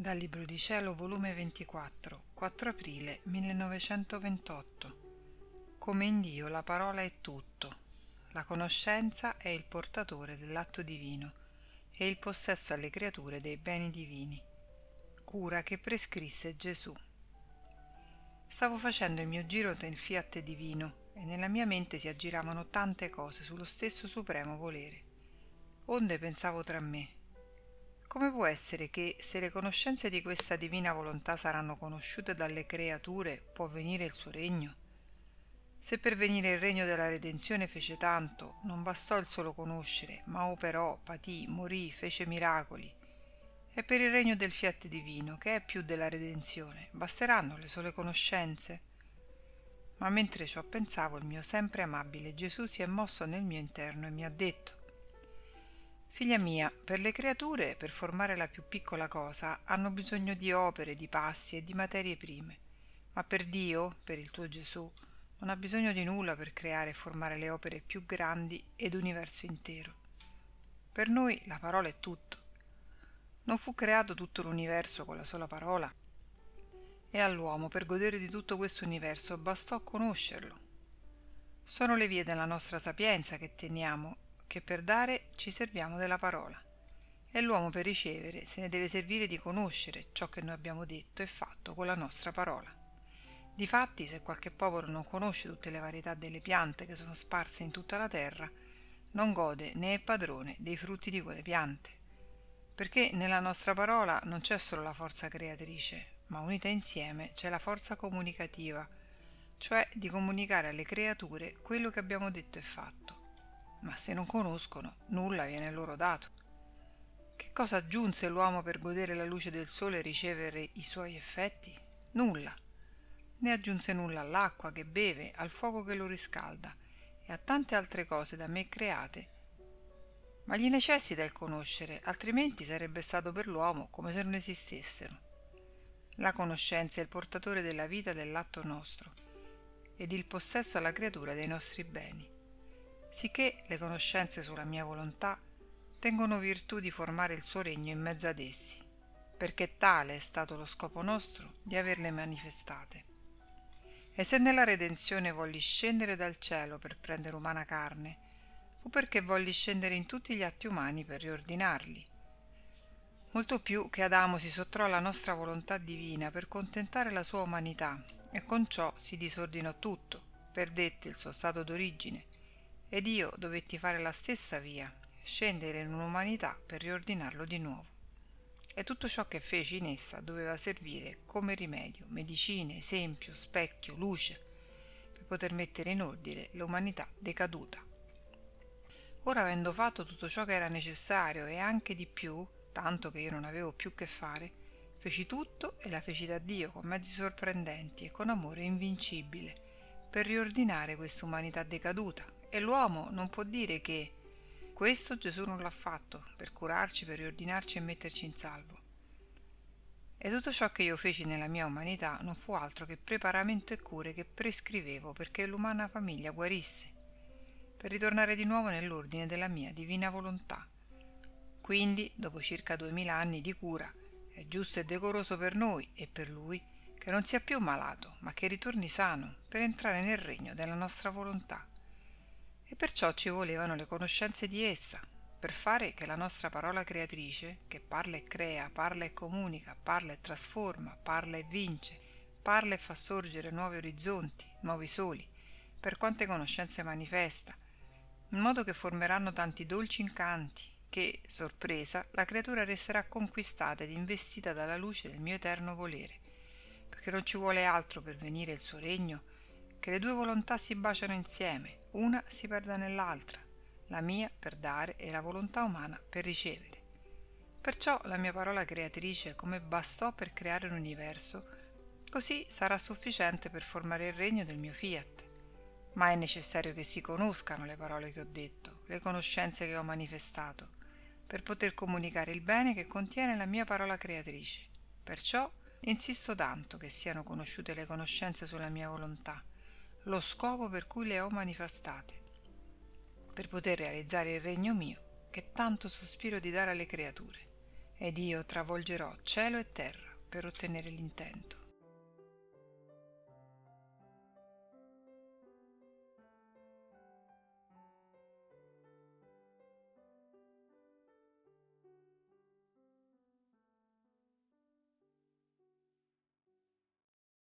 Dal Libro di Cielo, volume 24, 4 aprile 1928. Come in Dio la parola è tutto. La conoscenza è il portatore dell'atto divino e il possesso alle creature dei beni divini. Cura che prescrisse Gesù. Stavo facendo il mio giro nel fiat divino e nella mia mente si aggiravano tante cose sullo stesso supremo volere. Onde pensavo tra me come può essere che, se le conoscenze di questa divina volontà saranno conosciute dalle creature, può venire il suo regno? Se per venire il regno della redenzione fece tanto, non bastò il solo conoscere, ma operò, patì, morì, fece miracoli. E per il regno del fiat divino, che è più della redenzione, basteranno le sole conoscenze? Ma mentre ciò pensavo, il mio sempre amabile Gesù si è mosso nel mio interno e mi ha detto Figlia mia, per le creature, per formare la più piccola cosa, hanno bisogno di opere, di passi e di materie prime. Ma per Dio, per il tuo Gesù, non ha bisogno di nulla per creare e formare le opere più grandi ed universo intero. Per noi la parola è tutto. Non fu creato tutto l'universo con la sola parola? E all'uomo, per godere di tutto questo universo, bastò conoscerlo. Sono le vie della nostra sapienza che teniamo che per dare ci serviamo della parola e l'uomo per ricevere se ne deve servire di conoscere ciò che noi abbiamo detto e fatto con la nostra parola. Difatti, se qualche popolo non conosce tutte le varietà delle piante che sono sparse in tutta la terra, non gode né è padrone dei frutti di quelle piante. Perché nella nostra parola non c'è solo la forza creatrice, ma unita insieme c'è la forza comunicativa, cioè di comunicare alle creature quello che abbiamo detto e fatto ma se non conoscono, nulla viene loro dato. Che cosa aggiunse l'uomo per godere la luce del sole e ricevere i suoi effetti? Nulla. Ne aggiunse nulla all'acqua che beve, al fuoco che lo riscalda e a tante altre cose da me create. Ma gli necessita il conoscere, altrimenti sarebbe stato per l'uomo come se non esistessero. La conoscenza è il portatore della vita dell'atto nostro ed il possesso alla creatura dei nostri beni sicché le conoscenze sulla mia volontà tengono virtù di formare il suo regno in mezzo ad essi, perché tale è stato lo scopo nostro di averle manifestate. E se nella redenzione volli scendere dal cielo per prendere umana carne, fu perché volli scendere in tutti gli atti umani per riordinarli. Molto più che Adamo si sottrò alla nostra volontà divina per contentare la sua umanità, e con ciò si disordinò tutto, perdette il suo stato d'origine, ed io dovetti fare la stessa via, scendere in un'umanità per riordinarlo di nuovo. E tutto ciò che feci in essa doveva servire come rimedio, medicina, esempio, specchio, luce, per poter mettere in ordine l'umanità decaduta. Ora avendo fatto tutto ciò che era necessario e anche di più, tanto che io non avevo più che fare, feci tutto e la feci da Dio con mezzi sorprendenti e con amore invincibile, per riordinare questa umanità decaduta e l'uomo non può dire che questo Gesù non l'ha fatto per curarci, per riordinarci e metterci in salvo. E tutto ciò che io feci nella mia umanità non fu altro che preparamento e cure che prescrivevo perché l'umana famiglia guarisse, per ritornare di nuovo nell'ordine della mia divina volontà. Quindi, dopo circa duemila anni di cura, è giusto e decoroso per noi e per lui che non sia più malato, ma che ritorni sano per entrare nel regno della nostra volontà e perciò ci volevano le conoscenze di essa, per fare che la nostra parola creatrice, che parla e crea, parla e comunica, parla e trasforma, parla e vince, parla e fa sorgere nuovi orizzonti, nuovi soli, per quante conoscenze manifesta, in modo che formeranno tanti dolci incanti, che, sorpresa, la creatura resterà conquistata ed investita dalla luce del mio eterno volere, perché non ci vuole altro per venire il suo regno che le due volontà si baciano insieme, una si perda nell'altra, la mia per dare e la volontà umana per ricevere. Perciò la mia parola creatrice, come bastò per creare l'universo, così sarà sufficiente per formare il regno del mio fiat. Ma è necessario che si conoscano le parole che ho detto, le conoscenze che ho manifestato, per poter comunicare il bene che contiene la mia parola creatrice. Perciò insisto tanto che siano conosciute le conoscenze sulla mia volontà, lo scopo per cui le ho manifestate, per poter realizzare il regno mio che tanto sospiro di dare alle creature ed io travolgerò cielo e terra per ottenere l'intento.